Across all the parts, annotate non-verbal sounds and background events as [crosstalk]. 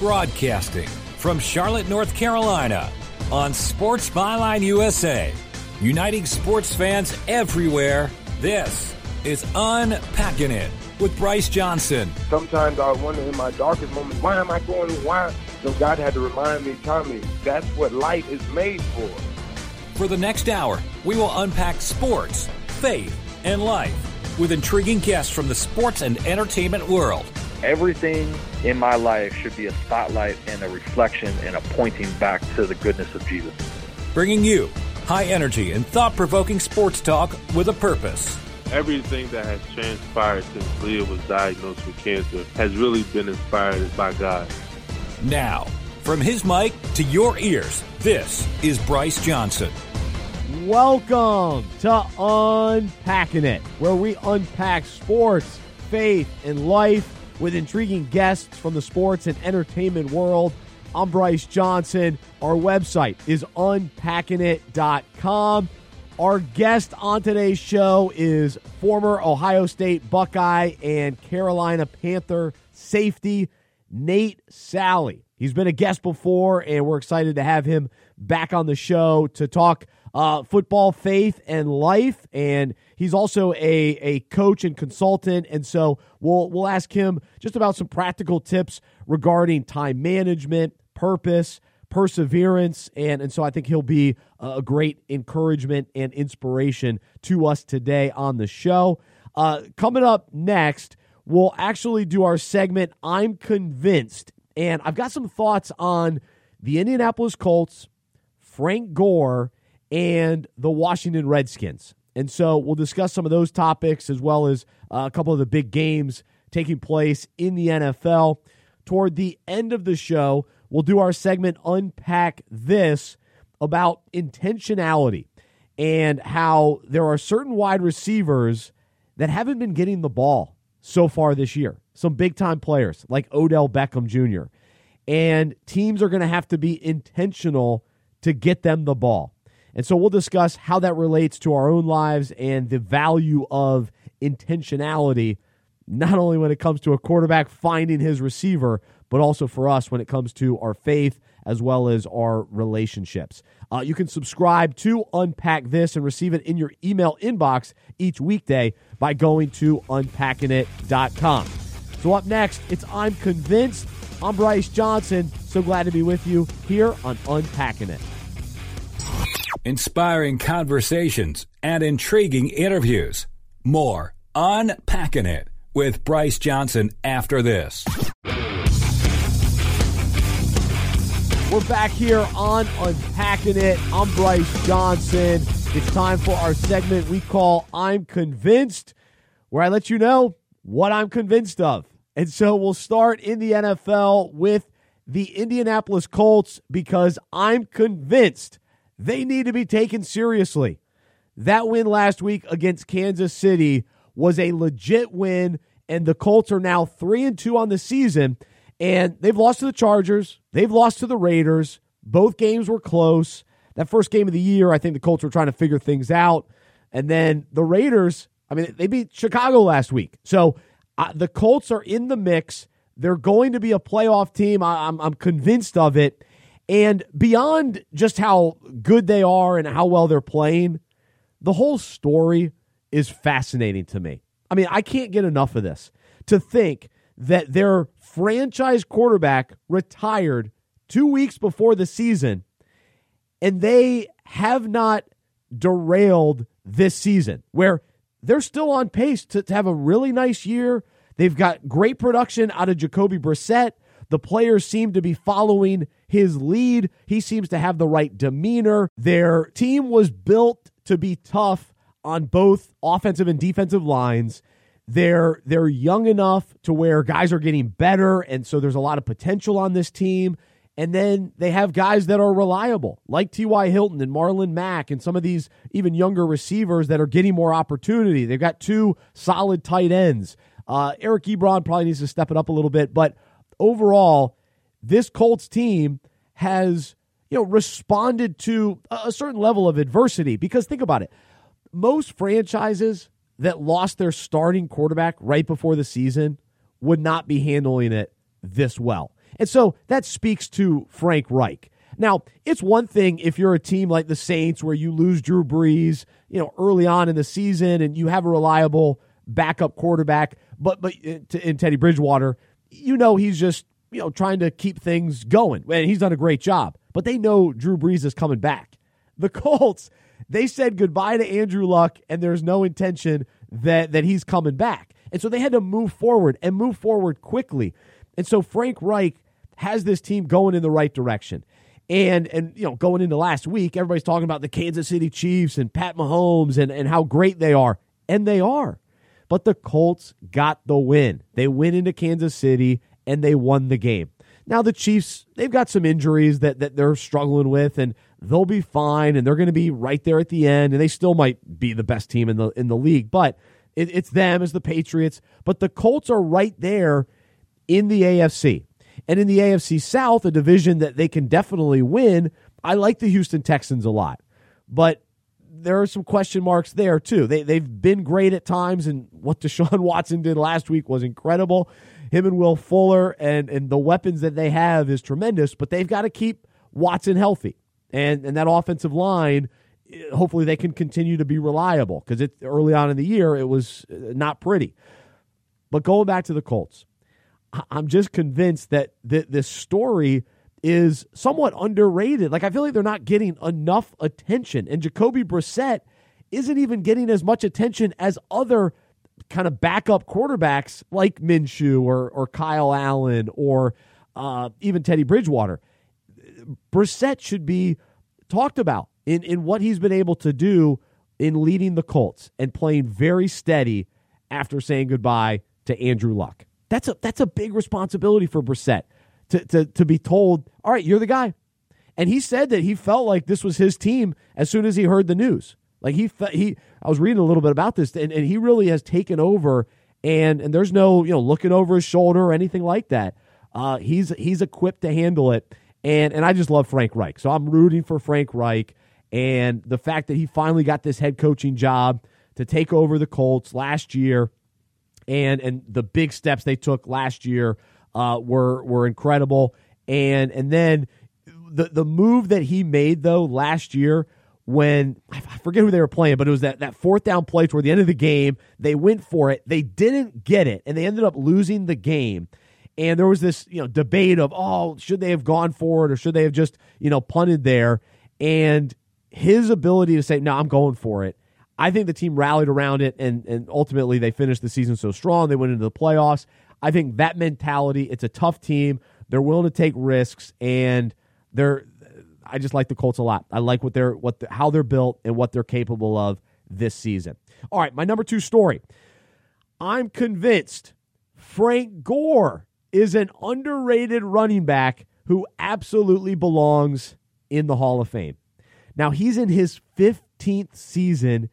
Broadcasting from Charlotte, North Carolina on Sports Byline USA, uniting sports fans everywhere. This is Unpacking It with Bryce Johnson. Sometimes I wonder in my darkest moments, why am I going? Why? So God had to remind me, Tommy, that's what light is made for. For the next hour, we will unpack sports, faith, and life with intriguing guests from the sports and entertainment world. Everything in my life should be a spotlight and a reflection and a pointing back to the goodness of Jesus. Bringing you high energy and thought provoking sports talk with a purpose. Everything that has transpired since Leah was diagnosed with cancer has really been inspired by God. Now, from his mic to your ears, this is Bryce Johnson. Welcome to Unpacking It, where we unpack sports, faith, and life with intriguing guests from the sports and entertainment world. I'm Bryce Johnson. Our website is unpackingit.com. Our guest on today's show is former Ohio State Buckeye and Carolina Panther safety Nate Salley. He's been a guest before, and we're excited to have him back on the show to talk uh, football, faith, and life. And he's also a, a coach and consultant. And so we'll we'll ask him just about some practical tips regarding time management, purpose, perseverance, and and so I think he'll be a great encouragement and inspiration to us today on the show. Uh, coming up next, we'll actually do our segment. I'm convinced, and I've got some thoughts on the Indianapolis Colts, Frank Gore, and the Washington Redskins. And so we'll discuss some of those topics as well as uh, a couple of the big games taking place in the NFL. Toward the end of the show, we'll do our segment Unpack This about intentionality and how there are certain wide receivers that haven't been getting the ball so far this year. Some big time players like Odell Beckham Jr. And teams are going to have to be intentional to get them the ball. And so we'll discuss how that relates to our own lives and the value of intentionality, not only when it comes to a quarterback finding his receiver, but also for us when it comes to our faith as well as our relationships. Uh, you can subscribe to Unpack This and receive it in your email inbox each weekday by going to unpackingit.com. So, up next, it's I'm Convinced. I'm Bryce Johnson. So glad to be with you here on Unpacking It inspiring conversations, and intriguing interviews. More Unpacking It with Bryce Johnson after this. We're back here on Unpacking It. I'm Bryce Johnson. It's time for our segment we call I'm Convinced, where I let you know what I'm convinced of. And so we'll start in the NFL with the Indianapolis Colts because I'm convinced they need to be taken seriously. That win last week against Kansas City was a legit win, and the Colts are now 3 and 2 on the season, and they've lost to the Chargers, they've lost to the Raiders. Both games were close. That first game of the year, I think the Colts were trying to figure things out. And then the Raiders, I mean, they beat Chicago last week. So uh, the Colts are in the mix. They're going to be a playoff team. I, I'm, I'm convinced of it. And beyond just how good they are and how well they're playing, the whole story is fascinating to me. I mean, I can't get enough of this. To think that their franchise quarterback retired two weeks before the season and they have not derailed this season, where they're still on pace to, to have a really nice year. They've got great production out of Jacoby Brissett. The players seem to be following his lead. He seems to have the right demeanor. Their team was built to be tough on both offensive and defensive lines. They're they're young enough to where guys are getting better and so there's a lot of potential on this team. And then they have guys that are reliable, like T.Y. Hilton and Marlon Mack, and some of these even younger receivers that are getting more opportunity. They've got two solid tight ends. Uh, Eric Ebron probably needs to step it up a little bit, but overall, this Colts team has you know responded to a certain level of adversity. Because think about it. Most franchises that lost their starting quarterback right before the season would not be handling it this well. And so that speaks to Frank Reich. Now, it's one thing if you're a team like the Saints where you lose Drew Brees, you know, early on in the season and you have a reliable backup quarterback, but but uh, in Teddy Bridgewater, you know he's just, you know, trying to keep things going. And he's done a great job. But they know Drew Brees is coming back. The [laughs] Colts, they said goodbye to Andrew Luck and there's no intention that that he's coming back. And so they had to move forward and move forward quickly. And so Frank Reich has this team going in the right direction. And and you know, going into last week, everybody's talking about the Kansas City Chiefs and Pat Mahomes and, and how great they are. And they are. But the Colts got the win. They went into Kansas City and they won the game. Now the Chiefs, they've got some injuries that, that they're struggling with, and they'll be fine, and they're going to be right there at the end, and they still might be the best team in the in the league. But it, it's them as the Patriots. But the Colts are right there in the AFC. And in the AFC South, a division that they can definitely win, I like the Houston Texans a lot. But there are some question marks there too. They they've been great at times, and what Deshaun [laughs] Watson did last week was incredible. Him and Will Fuller and and the weapons that they have is tremendous, but they've got to keep Watson healthy. And and that offensive line, hopefully they can continue to be reliable because it early on in the year it was uh, not pretty. But going back to the Colts, I'm just convinced that th- this story is somewhat underrated. Like I feel like they're not getting enough attention, and Jacoby Brissett isn't even getting as much attention as other kind of backup quarterbacks like Minshew or or Kyle Allen or uh, even Teddy Bridgewater. Brissett should be talked about in in what he's been able to do in leading the Colts and playing very steady after saying goodbye to Andrew Luck. That's a that's a big responsibility for Brissett to to to be told, all right, you're the guy. And he said that he felt like this was his team as soon as he heard the news. Like he he I was reading a little bit about this and, and he really has taken over and and there's no, you know, looking over his shoulder or anything like that. Uh, he's he's equipped to handle it. And and I just love Frank Reich. So I'm rooting for Frank Reich and the fact that he finally got this head coaching job to take over the Colts last year and and the big steps they took last year uh, were were incredible. And and then the the move that he made though last year when I forget who they were playing, but it was that, that fourth down play toward the end of the game. They went for it. They didn't get it, and they ended up losing the game. And there was this, you know, debate of, oh, should they have gone for it or should they have just, you know, punted there? And his ability to say, no, I'm going for it. I think the team rallied around it, and and ultimately they finished the season so strong. They went into the playoffs. I think that mentality. It's a tough team. They're willing to take risks, and they're. I just like the Colts a lot. I like what they're what the, how they're built and what they're capable of this season. All right, my number two story. I'm convinced Frank Gore is an underrated running back who absolutely belongs in the Hall of Fame. Now he's in his 15th season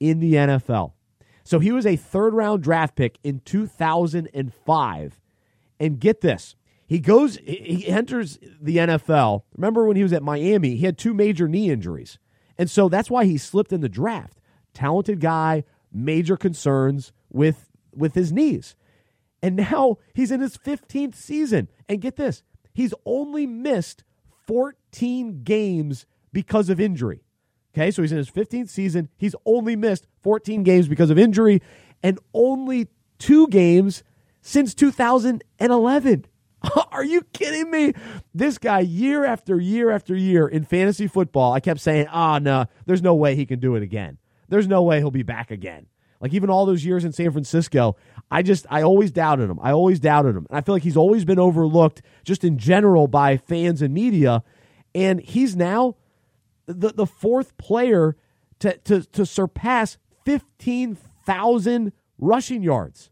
in the NFL. So he was a third round draft pick in 2005. And get this, he goes, he enters the NFL. Remember when he was at Miami, he had two major knee injuries. And so that's why he slipped in the draft. Talented guy, major concerns with with his knees. And now he's in his 15th season. And get this, he's only missed 14 games because of injury. Okay, so he's in his 15th season. He's only missed 14 games because of injury and only two games since 2011. [laughs] Are you kidding me? This guy, year after year after year in fantasy football, I kept saying, ah, oh, no, there's no way he can do it again. There's no way he'll be back again. Like even all those years in San Francisco, I just, I always doubted him. I always doubted him. And I feel like he's always been overlooked just in general by fans and media. And he's now the, the fourth player to, to, to surpass 15,000 rushing yards.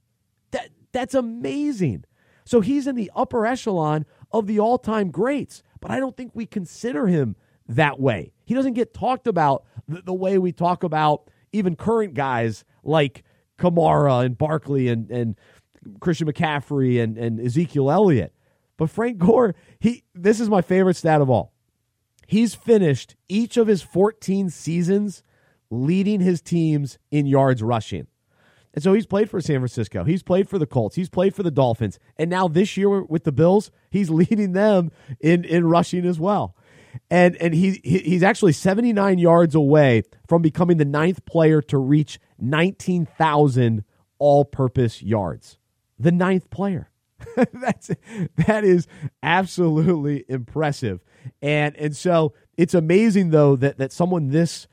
That, that's amazing. So he's in the upper echelon of the all time greats, but I don't think we consider him that way. He doesn't get talked about the, the way we talk about even current guys like Kamara and Barkley and, and Christian McCaffrey and, and Ezekiel Elliott. But Frank Gore, he this is my favorite stat of all. He's finished each of his 14 seasons leading his teams in yards rushing. And so he's played for San Francisco. He's played for the Colts. He's played for the Dolphins. And now this year with the Bills, he's [laughs] leading them in, in rushing as well. And and he, he he's actually 79 yards away from becoming the ninth player to reach 19,000 all-purpose yards. The ninth player. [laughs] That's that is absolutely impressive. And and so it's amazing though that that someone this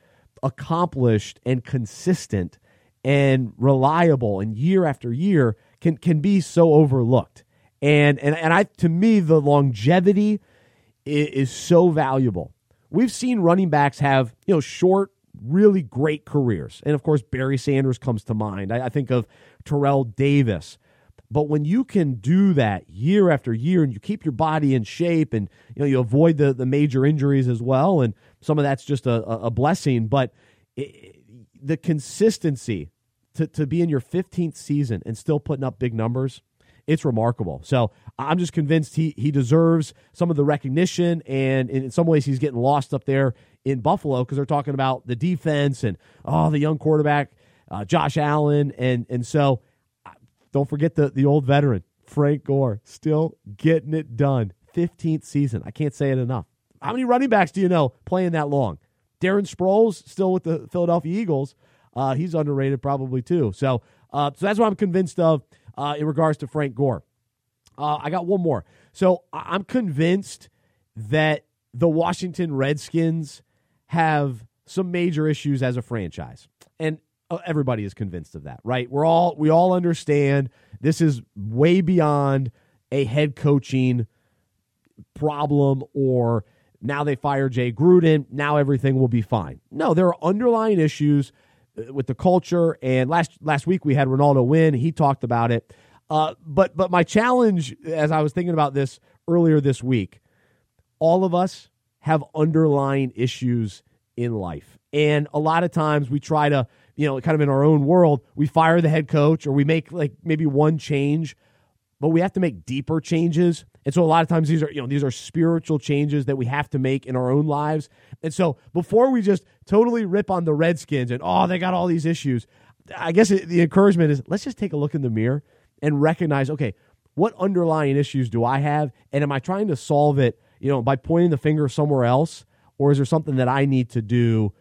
accomplished and consistent and reliable and year after year can can be so overlooked. And and and I to me the longevity is, is so valuable. We've seen running backs have, you know, short really great careers. And of course Barry Sanders comes to mind. I, I think of Terrell Davis. But when you can do that year after year and you keep your body in shape and you know you avoid the, the major injuries as well, and some of that's just a, a blessing, but it, the consistency to, to be in your 15th season and still putting up big numbers, it's remarkable. So I'm just convinced he he deserves some of the recognition, and in some ways he's getting lost up there in Buffalo because they're talking about the defense and oh the young quarterback uh, Josh Allen, and and so don't forget the, the old veteran, Frank Gore, still getting it done. 15th season. I can't say it enough. How many running backs do you know playing that long? Darren Sproles, still with the Philadelphia Eagles. Uh, he's underrated probably too. So, uh, so that's what I'm convinced of uh, in regards to Frank Gore. Uh, I got one more. So I'm convinced that the Washington Redskins have some major issues as a franchise. And everybody is convinced of that, right? We're all we all understand this is way beyond a head coaching problem or now they fire Jay Gruden, now everything will be fine. No, there are underlying issues uh, with the culture and last last week we had Ronaldo win, he talked about it. Uh, but but my challenge as I was thinking about this earlier this week, all of us have underlying issues in life. And a lot of times we try to you know, kind of in our own world, we fire the head coach or we make like maybe one change, but we have to make deeper changes. And so a lot of times these are, you know, these are spiritual changes that we have to make in our own lives. And so before we just totally rip on the Redskins and oh, they got all these issues, I guess the encouragement is let's just take a look in the mirror and recognize, okay, what underlying issues do I have and am I trying to solve it, you know, by pointing the finger somewhere else or is there something that I need to do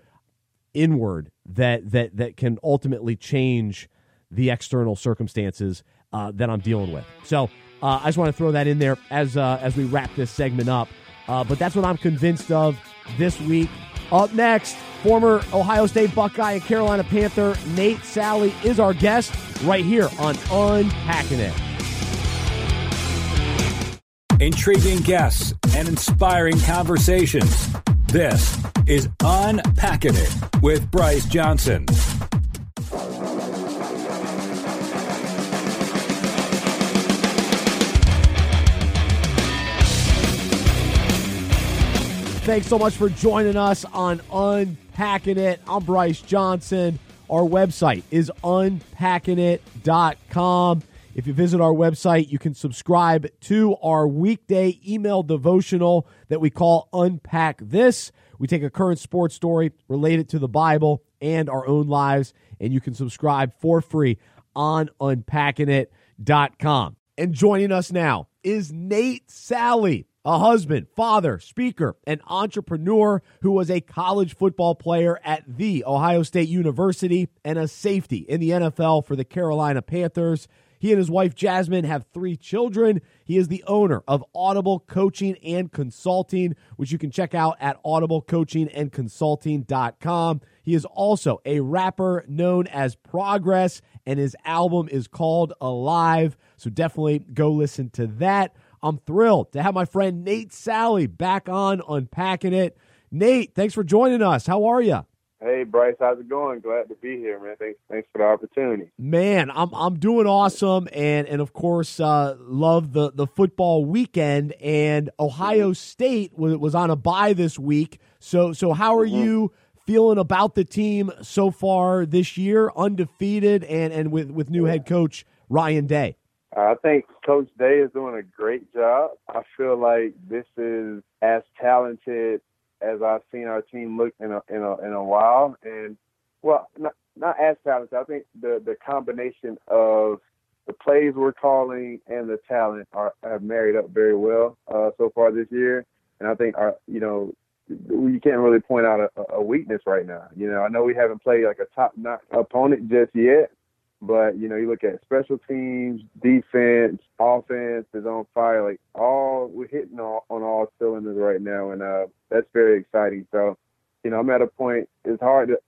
inward that that that can ultimately change the external circumstances uh, that I'm dealing with. So uh, I just want to throw that in there as uh, as we wrap this segment up. Uh, but that's what I'm convinced of this week. Up next, former Ohio State Buckeye and Carolina Panther Nate Salley is our guest right here on Unpacking It. Intriguing guests and inspiring conversations. This is Unpacking It with Bryce Johnson. Thanks so much for joining us on Unpacking It. I'm Bryce Johnson. Our website is unpackingit.com. If you visit our website, you can subscribe to our weekday email devotional that we call Unpack This. We take a current sports story relate it to the Bible and our own lives, and you can subscribe for free on unpackingit.com. And joining us now is Nate Salley, a husband, father, speaker, and entrepreneur who was a college football player at The Ohio State University and a safety in the NFL for the Carolina Panthers. He and his wife Jasmin have three children. He is the owner of Audible Coaching and Consulting, which you can check out at audiblecoachingandconsulting.com. He is also a rapper known as Prahgress, and his album is called Alive. So definitely go listen to that. I'm thrilled to have my friend Nate Salley back on Unpacking It. Nate, thanks for joining us. How are you? Hey Bryce, how's it going? Glad to be here, man. Thanks, thanks for the opportunity. Man, I'm I'm doing awesome, and and of course, uh, love the the football weekend. And Ohio State was, was on a bye this week. So so how are mm-hmm. you feeling about the team so far this year, undefeated, and and with with new head coach Ryan Day? I think Coach Day is doing a great job. I feel like this is as talented as I've seen our team look in a in a in a while. And well, not, not as talented. I think the the combination of the plays we're calling and the talent are have married up very well uh, so far this year. And I think our you know you can't really point out a, a weakness right now. You know, I know we haven't played like a top notch opponent just yet, but you know, you look at special teams, defense, offense is on fire. Like all we're hitting all, on all cylinders right now, and uh, that's very exciting. So, you know, I'm at a point. It's hard to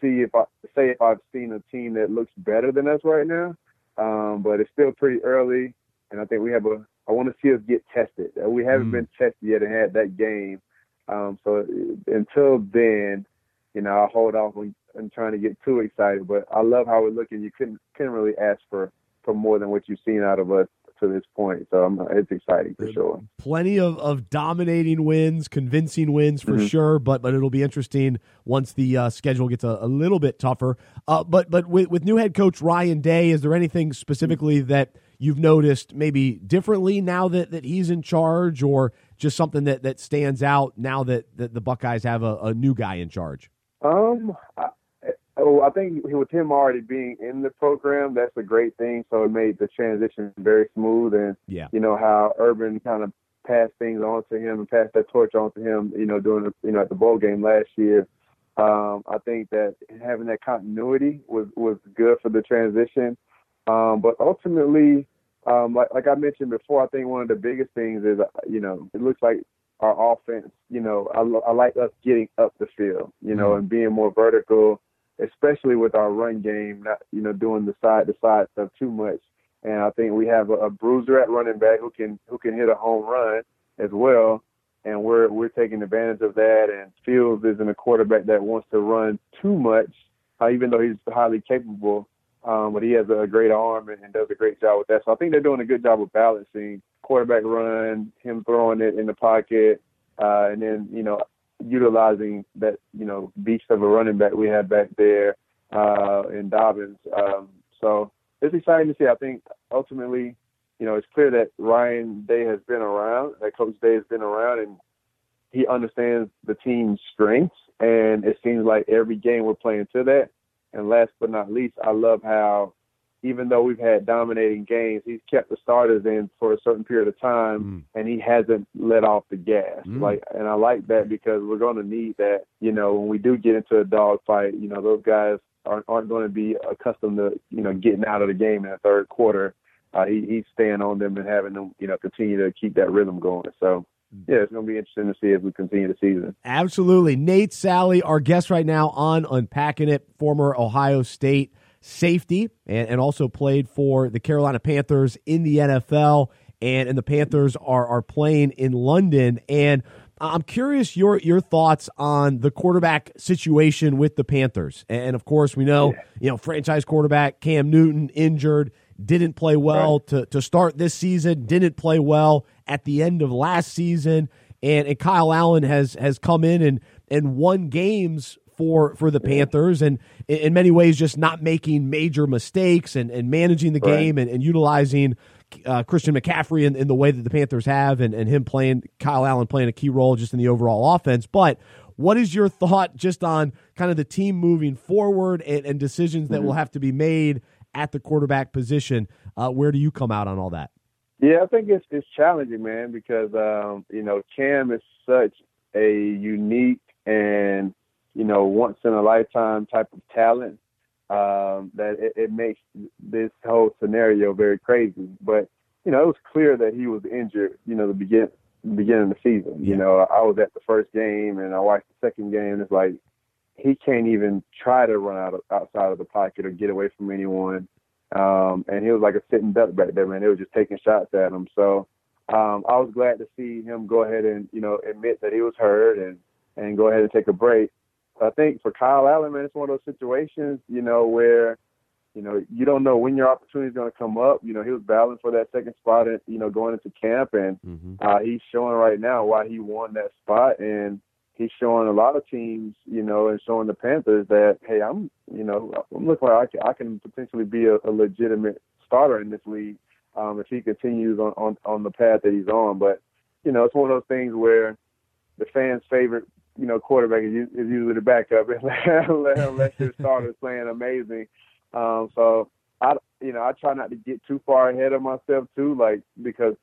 see if I say if I've seen a team that looks better than us right now, um, but it's still pretty early, and I think we have a. I want to see us get tested. We haven't mm. been tested yet and had that game. Um, so until then, you know, I'll hold off on, on trying to get too excited. But I love how we're looking. You couldn't couldn't really ask for for more than what you've seen out of us to this point. So I'm, it's exciting for sure. Plenty of, of dominating wins, convincing wins for mm-hmm. sure. But but it'll be interesting once the uh, schedule gets a, a, little bit tougher. Uh, but but with, with new head coach Ryan Day, is there anything specifically that you've noticed maybe differently now that, that he's in charge, or just something that, that stands out now that, that the Buckeyes have a, a new guy in charge? Um, I, oh, I think with him already being in the program, that's a great thing. So it made the transition very smooth, and yeah, you know how Urban kind of passed things on to him and passed that torch on to him. You know, during the, you know at the bowl game last year. Um, I think that having that continuity was was good for the transition. Um, but ultimately, um, like like I mentioned before, I think one of the biggest things is you know it looks like our offense, you know, I, I like us getting up the field, you know, mm-hmm. and being more vertical, especially with our run game, not, you know, doing the side to side stuff too much. And I think we have a, a bruiser at running back who can who can hit a home run as well. And we're we're taking advantage of that. And Fields isn't a quarterback that wants to run too much, uh, even though he's highly capable. Um, but he has a great arm and, and does a great job with that. So I think they're doing a good job of balancing quarterback run, him throwing it in the pocket, uh, and then you know utilizing that you know beast of a running back we had back there uh, in Dobbins. Um, so it's exciting to see. I think ultimately, you know, it's clear that Ryan Day has been around, that Coach Day has been around, and he understands the team's strengths. And it seems like every game we're playing to that. And last but not least, I love how even though we've had dominating games, he's kept the starters in for a certain period of time, mm. and he hasn't let off the gas. Mm. Like, and I like that because we're going to need that. You know, when we do get into a dogfight, you know, those guys aren't, aren't going to be accustomed to you know getting out of the game in the third quarter. Uh, he, he's staying on them and having them, you know, continue to keep that rhythm going. So. Yeah, it's going to be interesting to see if we continue the season. Absolutely. Nate Salley, our guest right now on Unpacking It, former Ohio State safety, and, and also played for the Carolina Panthers in the NFL. And, and the Panthers are, are playing in London. And I'm curious your your thoughts on the quarterback situation with the Panthers. And of course, we know you know franchise quarterback Cam Newton injured, didn't play well to to start this season, didn't play well at the end of last season, and, and Kyle Allen has has come in and and won games for for the Panthers, and in many ways, just not making major mistakes and, and managing the right. game and, and utilizing uh, Christian McCaffrey in, in, the way that the Panthers have, and, and him playing Kyle Allen playing a key role just in the overall offense. But what is your thought just on kind of the team moving forward and, and decisions that mm-hmm. will have to be made at the quarterback position? Uh, where do you come out on all that? Yeah, I think it's it's challenging, man, because um, you know Cam is such a unique and you know, once in a lifetime type of talent um, that it, it makes this whole scenario very crazy. But you know, it was clear that he was injured. You know, the begin beginning of the season. Yeah. You know, I was at the first game and I watched the second game. It's like he can't even try to run out of, outside of the pocket or get away from anyone. Um, and he was like a sitting duck back there, man. They were just taking shots at him. So um, I was glad to see him go ahead and you know admit that he was hurt and and go ahead and take a break. I think for Kyle Allen, man, it's one of those situations, you know, where, you know, you don't know when your opportunity is going to come up. You know, he was battling for that second spot, and you know, going into camp, and mm-hmm. uh, he's showing right now why he won that spot, and he's showing a lot of teams, you know, and showing the Panthers that, hey, I'm, you know, I'm looking like I can, I can potentially be a, a legitimate starter in this league um, if he continues on, on on the path that he's on. But you know, it's one of those things where the fans' favorite you know quarterback is, is usually the backup [laughs] unless your starter's playing amazing. Um, so I you know I try not to get too far ahead of myself too, like because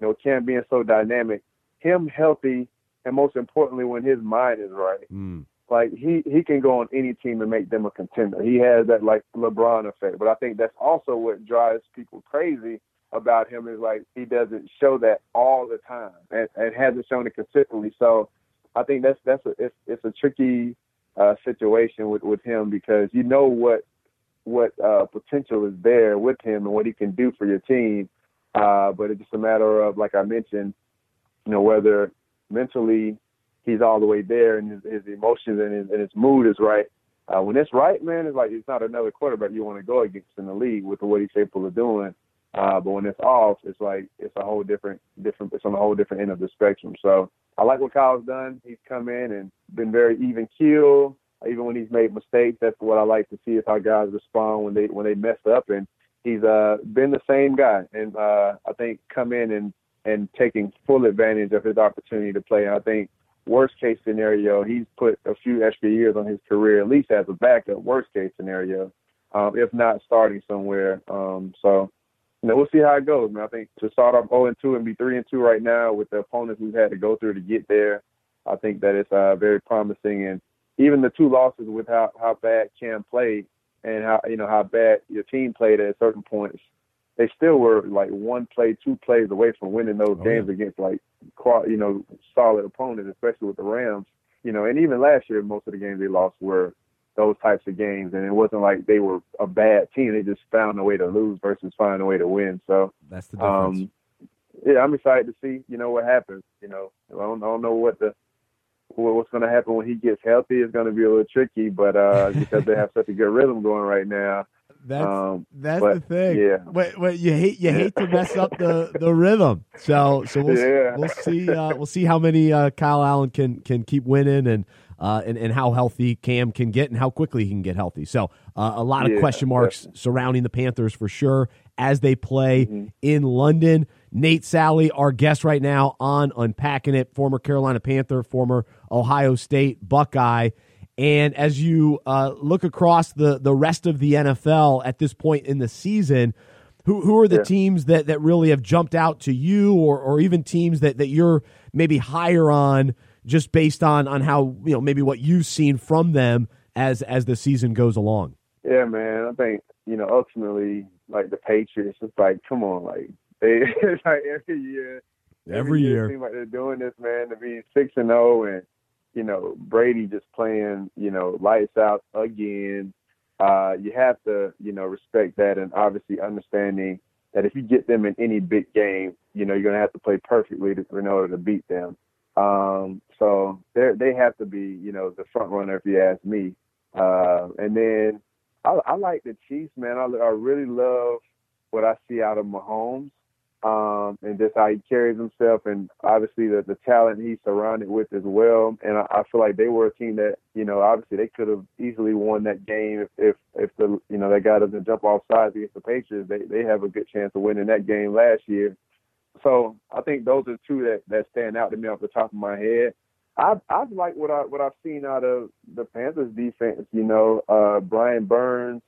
you know Cam being so dynamic, him healthy, and most importantly when his mind is right. Mm. Like he he can go on any team and make them a contender. He has that like LeBron effect. But I think that's also what drives people crazy about him is like he doesn't show that all the time and, and hasn't shown it consistently. So I think that's that's a it's, it's a tricky uh, situation with with him because you know what what uh, potential is there with him and what he can do for your team. Uh, but it's just a matter of like I mentioned, you know whether mentally he's all the way there and his, his emotions and his, and his mood is right. Uh, when it's right, man, it's like it's not another quarterback you want to go against in the league with what he's capable of doing. Uh, but when it's off, it's like it's a whole different, different. It's on a whole different end of the spectrum. So I like what Kyle's done. He's come in and been very even keel. Even when he's made mistakes, that's what I like to see is how guys respond when they when they mess up. And he's uh, been the same guy. And uh, I think come in and and taking full advantage of his opportunity to play. And I think worst case scenario, he's put a few extra years on his career, at least as a backup. Worst case scenario, um, if not starting somewhere. Um, so you know, we'll see how it goes, man. I think to start off 0 and 2 and be 3 and 2 right now with the opponents we've had to go through to get there, I think that it's uh, very promising. And even the two losses with how how bad Cam played and how you know how bad your team played at certain points, they still were like one play, two plays away from winning those Oh, games yeah. against like you know solid opponents, especially with the Rams. You know, and even last year, most of the games they lost were those types of games, and it wasn't like they were a bad team. They just found a way to lose versus find a way to win. So, That's the difference. um, yeah, I'm excited to see you know what happens. You know, I don't, I don't know what the what- what's going to happen when he gets healthy. It's going to be a little tricky, but uh, [laughs] because they have such a good rhythm going right now. that's um, that's but, the thing. yeah. Wait, wait, you hate you hate to mess up the, the rhythm. So so we'll [laughs] Yeah. we'll see uh, we'll see how many uh, Kyle Allen can can keep winning and. Uh, and, and how healthy Cam can get and how quickly he can get healthy. So, uh, a lot of Yeah, question marks surrounding the Panthers for sure as they play Mm-hmm. in London. Nate Salley, our guest right now on Unpacking It, former Carolina Panther, former Ohio State Buckeye. And as you uh, look across the, the rest of the NFL at this point in the season, who, who are the Yeah. teams that, that really have jumped out to you or, or even teams that, that you're maybe higher on just based on, on how, you know, maybe what you've seen from them as, as the season goes along? Yeah, man. I think you know ultimately, like the Patriots, it's like, come on, like [laughs] they it's like every year, Every year. it seems like they're doing this, man, to be six and zero, and you know Brady just playing, you know, lights out again. Uh, you have to, you know, respect that, and obviously understanding that if you get them in any big game, you know, you're gonna have to play perfectly to, in order to beat them. Um, so they they have to be, you know, the front runner if you ask me. Uh, and then I, I like the Chiefs, man. I, I really love what I see out of Mahomes, um, and just how he carries himself, and obviously the the talent he's surrounded with as well. And I, I feel like they were a team that, you know, obviously they could have easily won that game if if, if the you know that guy doesn't jump off sides against the Patriots. They they have a good chance of winning that game last year. So I think those are two that that stand out to me off the top of my head. I've I've liked what I what I've seen out of the Panthers defense. You know, uh, Brian Burns,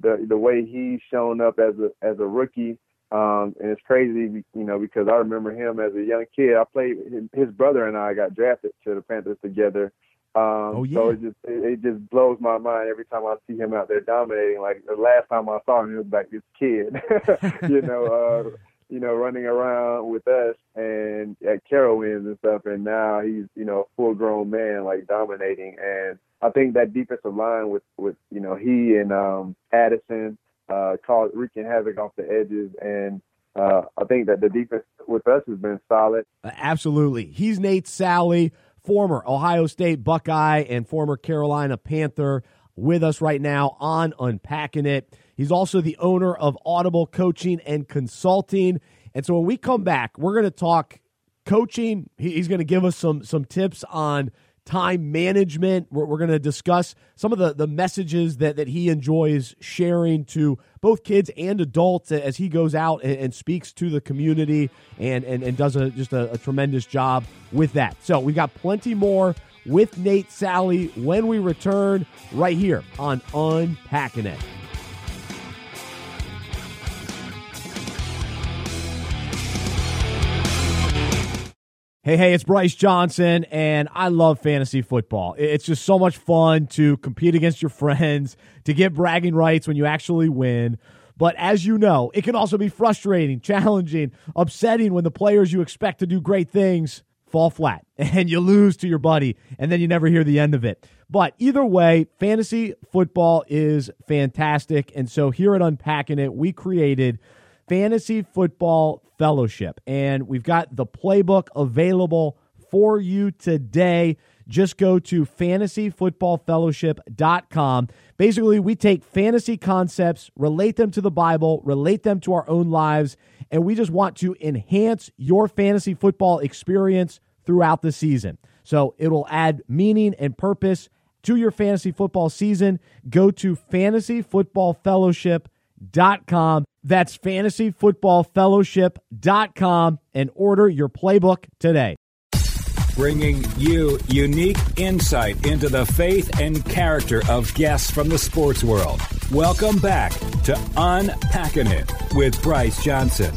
the the way he's shown up as a as a rookie, um, and it's crazy, you know, because I remember him as a young kid. I played his, his brother and I got drafted to the Panthers together. Um, Oh, So it just it, it just blows my mind every time I see him out there dominating. Like the last time I saw him, he was like this kid, [laughs] you know. Uh, you know, running around with us and at Carowinds and stuff, and now he's, you know, a full grown man, like dominating. And I think that defensive line with, with you know, he and um, Addison uh, caused wreaking havoc off the edges. And uh, I think that the defense with us has been solid. Uh, absolutely. He's Nate Salley, former Ohio State Buckeye and former Carolina Panther, with us right now on Unpacking It. He's also the owner of Audible Coaching and Consulting. And so when we come back, we're going to talk coaching. He's going to give us some some tips on time management. We're, we're going to discuss some of the, the messages that, that he enjoys sharing to both kids and adults as he goes out and, and speaks to the community and, and, and does a, just a, a tremendous job with that. So we've got plenty more with Nate Salley when we return right here on Unpacking It. Hey, hey, it's Bryce Johnson, and I love fantasy football. It's just so much fun to compete against your [laughs] friends, to get bragging rights when you actually win. But as you know, it can also be frustrating, [laughs] challenging, upsetting when the players you expect to do great things fall flat [laughs] and you lose to your buddy, and then you never hear the end of it. But either way, fantasy football is fantastic. And so here at Unpacking It, we created Fantasy Football Fellowship. And we've got the playbook available for you today. Just go to fantasyfootballfellowship.com. Basically, we take fantasy concepts, relate them to the Bible, relate them to our own lives, and we just want to enhance your fantasy football experience throughout the season. So it will add meaning and purpose to your fantasy football season. Go to fantasyfootballfellowship.com. That's fantasyfootballfellowship.com and order your playbook today. Bringing you unique insight into the faith and character of guests from the sports world. Welcome back to Unpacking It with Bryce Johnson.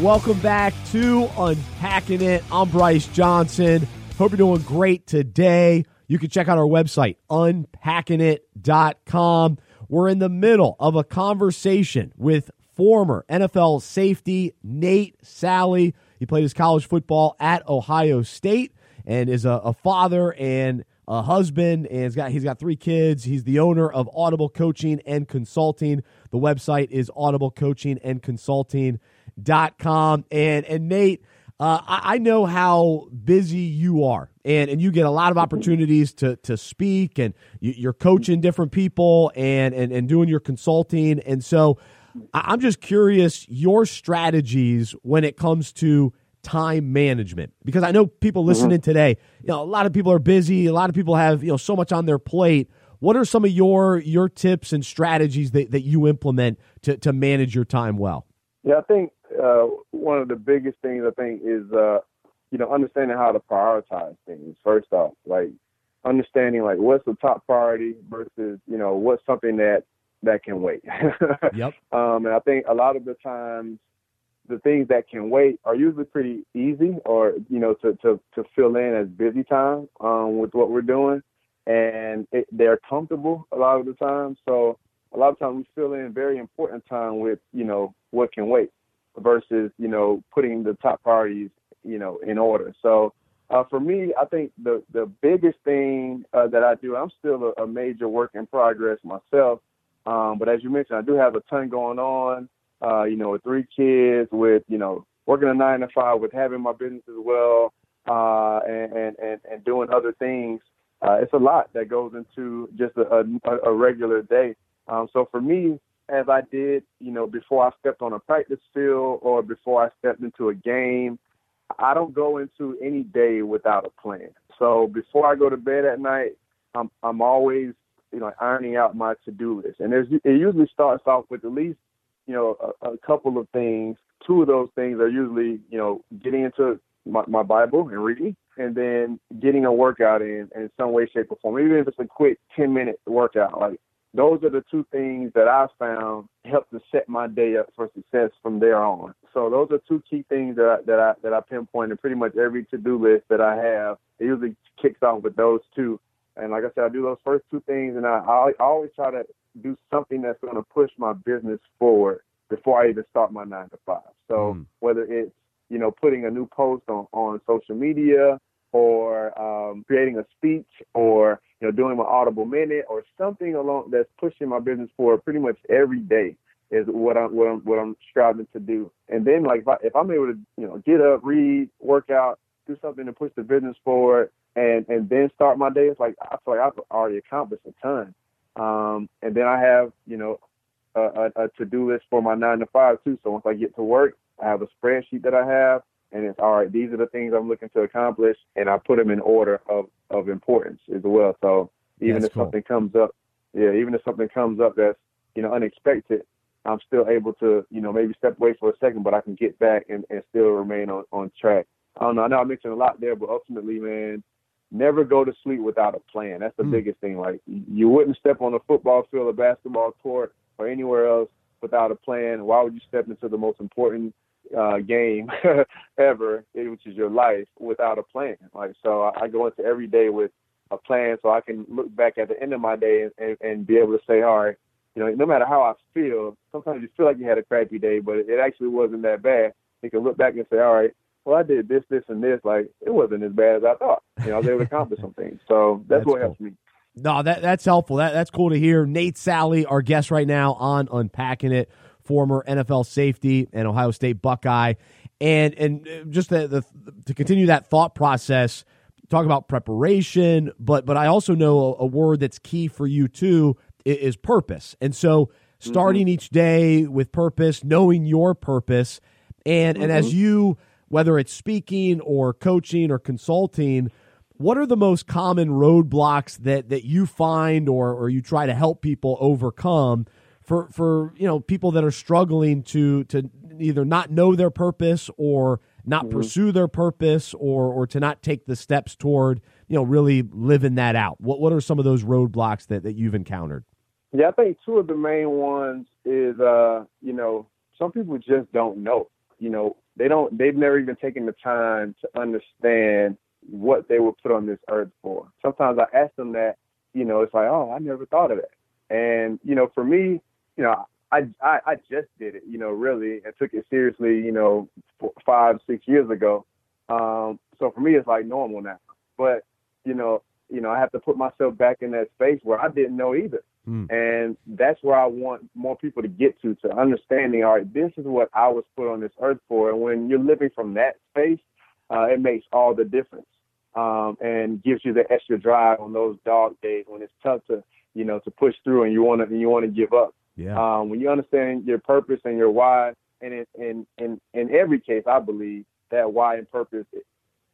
Welcome back to Unpacking It. I'm Bryce Johnson. Hope you're doing great today. You can check out our website, unpackingit.com. We're in the middle of a conversation with former NFL safety Nate Salley. He played his college football at Ohio State and is a, a father and a husband and he's got he's got three kids. He's the owner of Audible Coaching and Consulting. The website is audiblecoachingandconsulting.com. And and Nate, uh, I, I know how busy you are, and, and you get a lot of opportunities to to speak, and you, are coaching different people, and, and and doing your consulting, and so I'm just curious your strategies when it comes to time management because I know people mm-hmm. listening today, you know, a lot of people are busy, a lot of people have you know so much on their plate. What are some of your your tips and strategies that, that you implement to, to manage your time well? Yeah, I think uh, one of the biggest things I think is uh, you know understanding how to prioritize things. First off, like understanding like what's the top priority versus you know what's something that that can wait. [laughs] yep. Um, and I think a lot of the times the things that can wait are usually pretty easy or you know to to to fill in as busy time um, with what we're doing, and it, they're comfortable a lot of the time. So a lot of times we fill in very important time with you know what can wait versus you know putting the top priorities you know in order. So uh, for me, I think the the biggest thing uh, that I do, I'm still a, a, major work in progress myself. Um, but as you mentioned, I do have a ton going on. Uh, you know, with three kids, with you know working a nine to five, with having my business as well, uh, and, and and and doing other things. Uh, it's a lot that goes into just a, a, a regular day. Um, so for me, as I did, you know, before I stepped on a practice field or before I stepped into a game. I don't go into any day without a plan. So before I go to bed at night, I'm I'm always you know ironing out my to-do list, and there's it usually starts off with at least you know a, a couple of things. Two of those things are usually you know getting into my, my Bible and reading, and then getting a workout in in some way, shape, or form. Even if it's a quick ten minute workout, like those are the two things that I found help to set my day up for success from there on. So those are two key things that I, that I that I pinpoint in pretty much every to do list that I have. It usually kicks off with those two. And like I said, I do those first two things, and I, I always try to do something that's going to push my business forward before I even start my nine to five. So mm. whether it's you know putting a new post on on social media or um, creating a speech or you know doing my audible minute or something along that's pushing my business forward pretty much every day is what I'm what I'm what I'm striving to do. And then like if, I, if I'm able to you know get up, read, work out, do something to push the business forward, and and then start my day, it's like I feel like I've already accomplished a ton. Um, and then I have you know a, a, a to do list for my nine to five too. So once I get to work, I have a spreadsheet that I have and it's all right. These are the things I'm looking to accomplish, and I put them in order of of importance as well. So even that's if cool. something comes up, yeah, even if something comes up that's you know unexpected, I'm still able to, you know, maybe step away for a second, but I can get back and, and still remain on, on track. I don't know. I know I mentioned a lot there, but ultimately, man, never go to sleep without a plan. That's the mm. biggest thing. Like you wouldn't step on a football field, a basketball court, or anywhere else without a plan. Why would you step into the most important uh, game [laughs] ever, which is your life, without a plan? Like so, I go into every day with a plan, so I can look back at the end of my day and, and, and be able to say, all right, you know, no matter how I feel, sometimes you feel like you had a crappy day, but it actually wasn't that bad. You can look back and say, all right, well, I did this, this, and this. Like it wasn't as bad as I thought. You know, I was able to accomplish some things. So [laughs] that's, that's what cool. helps me. No, that that's helpful. That that's cool to hear. Nate Salley, our guest right now on Unpacking It, former NFL safety and Ohio State Buckeye, and and just the, the to continue that thought process. Talk about preparation, but but I also know a, a word that's key for you too is, is purpose. And so starting mm-hmm. each day with purpose, knowing your purpose, and mm-hmm. and as mm-hmm. you whether it's speaking or coaching or consulting, what are the most common roadblocks that that you find or or you try to help people overcome for for you know people that are struggling to to either not know their purpose or not mm-hmm. pursue their purpose or or to not take the steps toward you know really living that out what what are some of those roadblocks that that you've encountered yeah i think two of the main ones is uh you know some people just don't know you know they don't they've never even taken the time to understand what they were put on this earth for. Sometimes I ask them that, you know, it's like, oh, I never thought of that. And you know, for me, you know, I I, I just did it, you know, really, and took it seriously, you know, five six years ago. Um, so for me, it's like normal now. But you know, you know, I have to put myself back in that space where I didn't know either. Mm. And that's where I want more people to get to, to understanding, all right, this is what I was put on this earth for. And when you're living from that space, uh, it makes all the difference um, and gives you the extra drive on those dog days when it's tough to, you know, to push through and you want to, and you want to give up. Yeah. Um, when you understand your purpose and your why, and in, in, in, in every case, I believe that why and purpose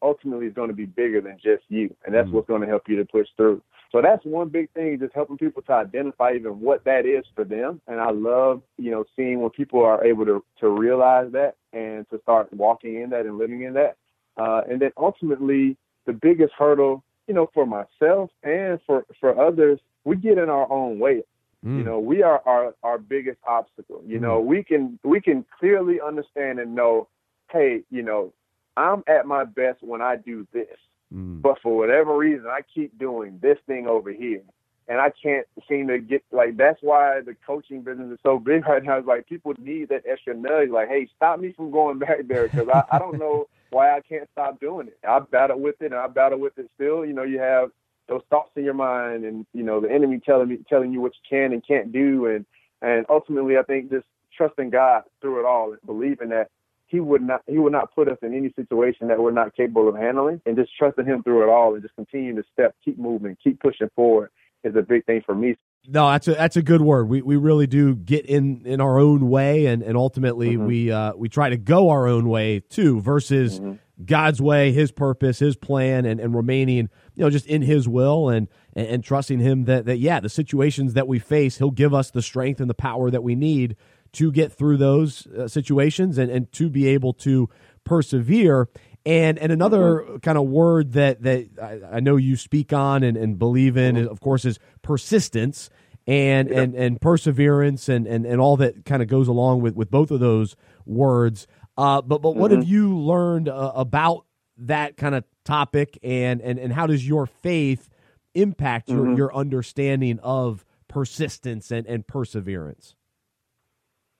ultimately is going to be bigger than just you. And that's mm. what's going to help you to push through. So that's one big thing, just helping people to identify even what that is for them. And I love, you know, seeing when people are able to, to realize that and to start walking in that and living in that. Uh, and then ultimately, the biggest hurdle, you know, for myself and for, for others, we get in our own way. Mm. You know, we are our, our biggest obstacle. You mm. know, we can we can clearly understand and know, hey, you know, I'm at my best when I do this. Mm. But for whatever reason, I keep doing this thing over here. And I can't seem to get like that's why the coaching business is so big right now. It's like people need that extra nudge, like, hey, stop me from going [laughs] back there because I, I don't know why I can't stop doing it. I battle with it and I battle with it still. You know, you have those thoughts in your mind and, you know, the enemy telling me telling you what you can and can't do and and ultimately I think just trusting God through it all and believing that he would not he would not put us in any situation that we're not capable of handling and just trusting him through it all and just continuing to step keep moving keep pushing forward is a big thing for me no that's a that's a good word we we really do get in in our own way and and ultimately mm-hmm. we uh we try to go our own way too versus mm-hmm. God's way, His purpose, His plan, and, and remaining, you know, just in His will and, and, and trusting Him that that yeah, the situations that we face, He'll give us the strength and the power that we need to get through those uh, situations and, and to be able to persevere. And and another mm-hmm. kind of word that that I, I, know you speak on and, and believe in, mm-hmm. of course, is persistence and yeah. and and perseverance and, and and all that kind of goes along with with both of those words. Uh, but but what mm-hmm. have you learned uh, about that kind of topic and and and how does your faith impact your mm-hmm. your understanding of persistence and and perseverance?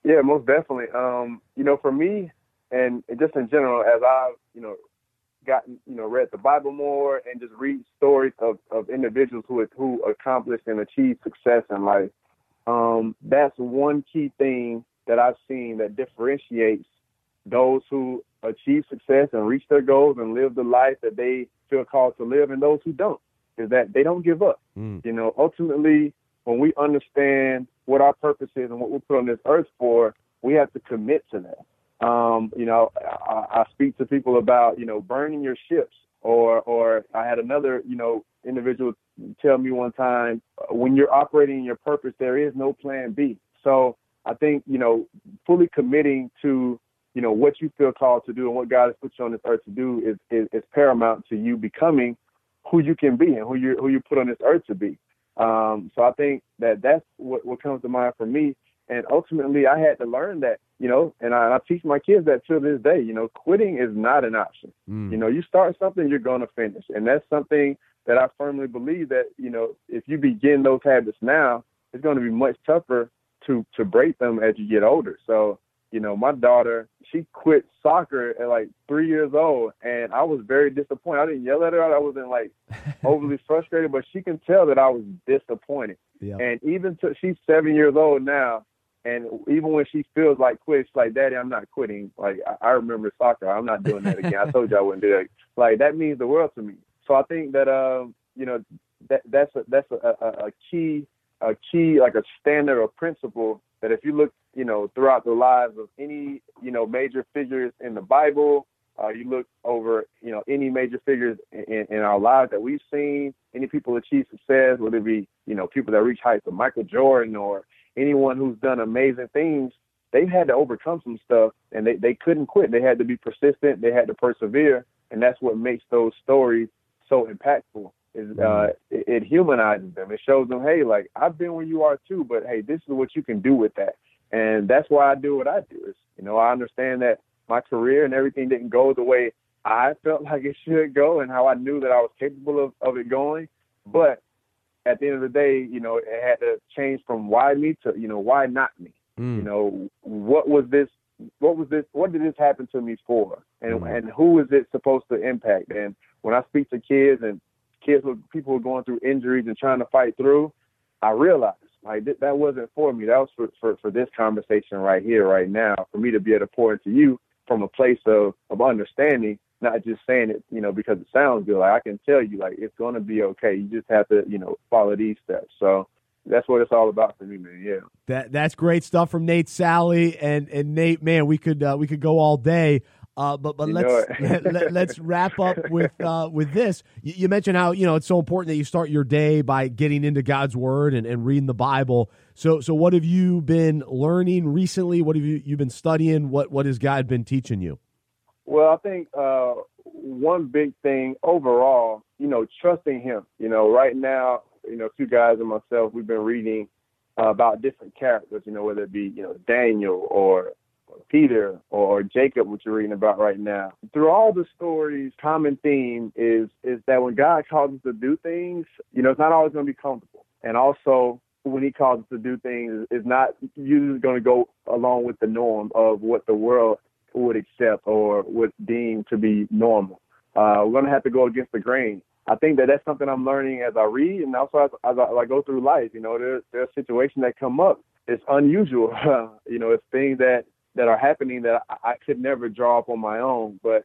Yeah, most definitely. Um, you know, for me, and just in general, as I've you know gotten you know read the Bible more and just read stories of, of individuals who who accomplished and achieved success in life, um, that's one key thing that I've seen that differentiates those who achieve success and reach their goals and live the life that they feel called to live, and those who don't, is that they don't give up. Mm. You know, ultimately, when we understand what our purpose is and what we're put on this earth for, we have to commit to that. Um, you know, I, I speak to people about, you know, burning your ships or, or I had another, you know, individual tell me one time, when you're operating in your purpose, there is no plan B. So I think you know fully committing to you know what you feel called to do and what God has put you on this earth to do is is, is paramount to you becoming who you can be and who you who you put on this earth to be. Um, so I think that that's what what comes to mind for me. And ultimately, I had to learn that, you know, and I, I teach my kids that to this day. You know, quitting is not an option. Mm. You know, you start something, you're going to finish, and that's something that I firmly believe that you know if you begin those habits now, it's going to be much tougher to to break them as you get older. So you know, my daughter, she quit soccer at like three years old, and I was very disappointed. I didn't yell at her. I wasn't like [laughs] overly frustrated, but she can tell that I was disappointed. Yep. And even to, she's seven years old now, and even when she feels like quit, she's like, "Daddy, I'm not quitting." Like I, I remember soccer. I'm not doing that again. I told you I wouldn't do that. Like that means the world to me. So I think that um, you know, that that's a, that's a, a, a key a key like a standard or principle that if you look, you know, throughout the lives of any, you know, major figures in the Bible, uh, you look over, you know, any major figures in, in our lives that we've seen, any people achieve success, whether it be, you know, people that reach heights of Michael Jordan or anyone who's done amazing things, they've had to overcome some stuff and they, they couldn't quit. They had to be persistent. They had to persevere. And that's what makes those stories so impactful is uh, it, it humanizes them. It shows them, hey, like I've been where you are too, but hey, this is what you can do with that. And that's why I do what I do. Is you know I understand that my career and everything didn't go the way I felt [laughs] like it should go, and how I knew that I was capable of, of it going. But at the end of the day, you know, it had to change from why me to you know why not me. Mm. You know, what was this? What was this? What did this happen to me for? And mm. and who is it supposed to impact? And when I speak to kids and kids with people who are going through injuries and trying to fight through, I realized like th- that wasn't for me. That was for, for for this conversation right here, right now, for me to be able to pour into you from a place of of understanding, not just saying it, you know, because it sounds good. Like I can tell you, like it's going to be okay. You just have to, you know, follow these steps. So that's what it's all about for me, man. Yeah. That that's great stuff from Nate Salley and and Nate. Man, we could uh, we could go all day. Uh, but but you let's [laughs] let, us wrap up with uh, with this. You, you, mentioned how you know it's so important that you start your day by getting into God's Word and, and reading the Bible. So so what have you been learning recently? What have you you been studying? What what has God been teaching you? Well, I think uh, one big thing overall, you know, trusting Him. You know, right now, you know, two guys and myself, we've been reading uh, about different characters. You know, whether it be you know Daniel or Peter or Jacob, which you're reading about right now. Through all the stories, common theme is is that when God calls us to do things, you know, it's not always going to be comfortable. And also, when He calls us to do things, it's not usually going to go along with the norm of what the world would accept or would deem to be normal. Uh, we're going to have to go against the grain. I think that that's something I'm learning as I read and also as, as, I, as I go through life. You know, there, there are situations that come up. It's unusual. [laughs] you know, it's things that that are happening that I, I could never draw up on my own. But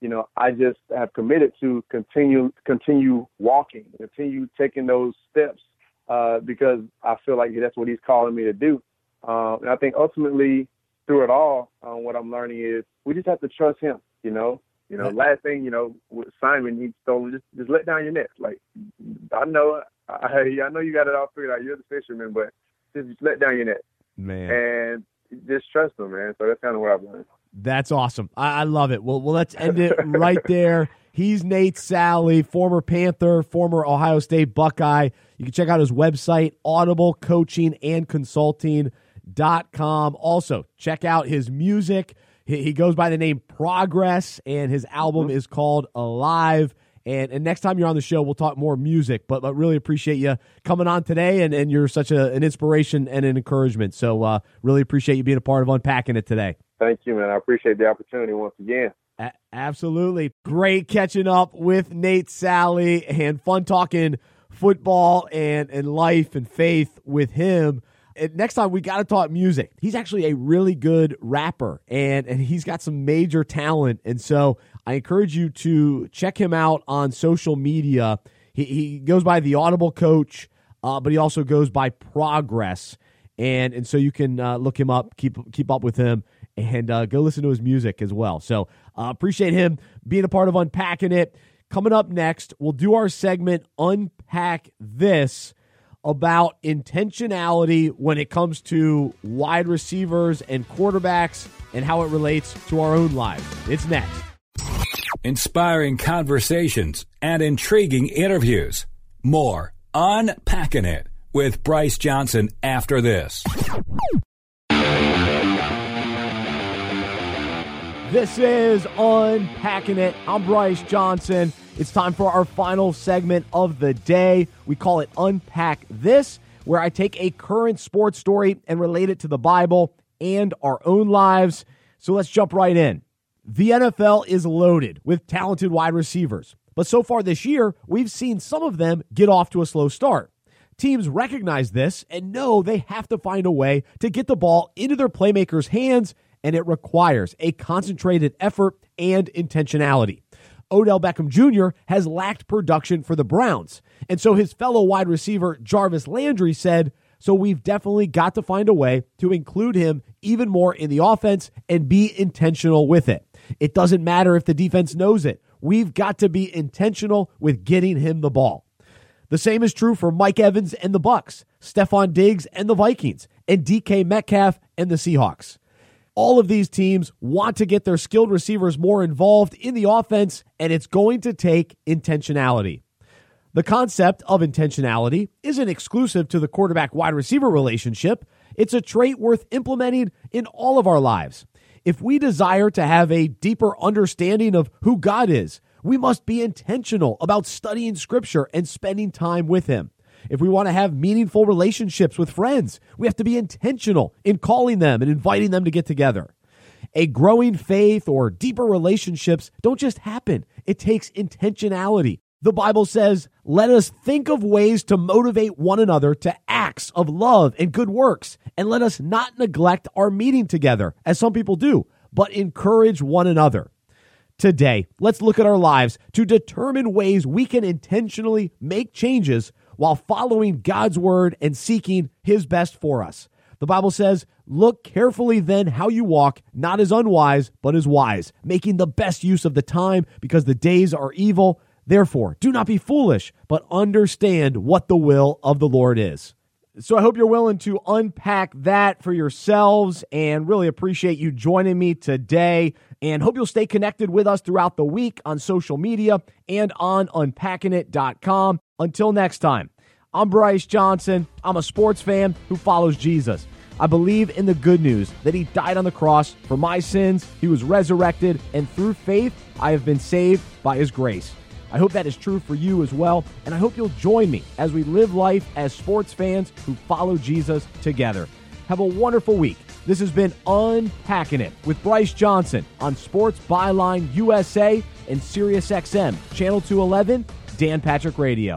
you know, I just have committed to continue continue walking, continue taking those steps uh, because I feel like that's what He's calling me to do. Um, and I think ultimately, through it all, um, what I'm learning is we just have to trust Him. You know, you know, last thing you know, with Simon, he told just just let down your net. Like I know, I, I know you got it all figured out. You're the fisherman, but just, just let down your net. Man. And just trust them, man. So that's kind of what I've learned. That's awesome. I, I love it. Well, well, let's end it right there. He's Nate Salley, former Panther, former Ohio State Buckeye. You can check out his website, Audible Coaching and Consulting.com. Also, check out his music. He, he goes by the name Prahgress, and his album mm-hmm. is called Alive. And, and next time you're on the show, we'll talk more music. But, but really appreciate you coming on today, and, and you're such a, an inspiration and an encouragement. So uh, really appreciate you being a part of unpacking it today. Thank you, man. I appreciate the opportunity once again. A- absolutely. Great catching up with Nate Salley and fun talking football and, and life and faith with him. And next time we got to talk music. He's actually a really good rapper and, and he's got some major talent. And so I encourage you to check him out on social media. He, he goes by the Audible Coach, uh, but he also goes by Prahgress. And, and so you can uh, look him up, keep keep up with him, and uh, go listen to his music as well. So uh, appreciate him being a part of unpacking it. Coming up next, we'll do our segment Unpack This about intentionality when it comes to wide receivers and quarterbacks and how it relates to our own lives. It's next. Inspiring conversations and intriguing interviews. More Unpacking It with Bryce Johnson after this. This is Unpacking It. I'm Bryce Johnson. It's time for our final segment of the day. We call it Unpack This, where I take a current sports story and relate it to the Bible and our own lives. So let's jump right in. The NFL is loaded with talented wide receivers, but so far this year, we've seen some of them get off to a slow start. Teams recognize this and know they have to find a way to get the ball into their playmakers' hands, and it requires a concentrated effort and intentionality. Odell Beckham Jr. has lacked production for the Browns. And so his fellow wide receiver, Jarvis Landry, said, So we've definitely got to find a way to include him even more in the offense and be intentional with it. It doesn't matter if the defense knows it. We've got to be intentional with getting him the ball. The same is true for Mike Evans and the Bucks, Stefon Diggs and the Vikings, and DK Metcalf and the Seahawks. All of these teams want to get their skilled receivers more involved in the offense, and it's going to take intentionality. The concept of intentionality isn't exclusive to the quarterback wide receiver relationship. It's a trait worth implementing in all of our lives. If we desire to have a deeper understanding of who God is, we must be intentional about studying Scripture and spending time with Him. If we want to have meaningful relationships with friends, we have to be intentional in calling them and inviting them to get together. A growing faith or deeper relationships don't just happen, it takes intentionality. The Bible says, let us think of ways to motivate one another to acts of love and good works, and let us not neglect our meeting together, as some people do, but encourage one another. Today, let's look at our lives to determine ways we can intentionally make changes while following God's word and seeking his best for us. The Bible says, Look carefully then how you walk, not as unwise, but as wise, making the best use of the time because the days are evil. Therefore, do not be foolish, but understand what the will of the Lord is. So I hope you're willing to unpack that for yourselves and really appreciate you joining me today. And hope you'll stay connected with us throughout the week on social media and on unpackingit.com. Until next time, I'm Bryce Johnson. I'm a sports fan who follows Jesus. I believe in the good news that he died on the cross for my sins, he was resurrected, and through faith, I have been saved by his grace. I hope that is true for you as well, and I hope you'll join me as we live life as sports fans who follow Jesus together. Have a wonderful week. This has been Unpacking It with Bryce Johnson on Sports Byline USA and SiriusXM, Channel 211, Dan Patrick Radio.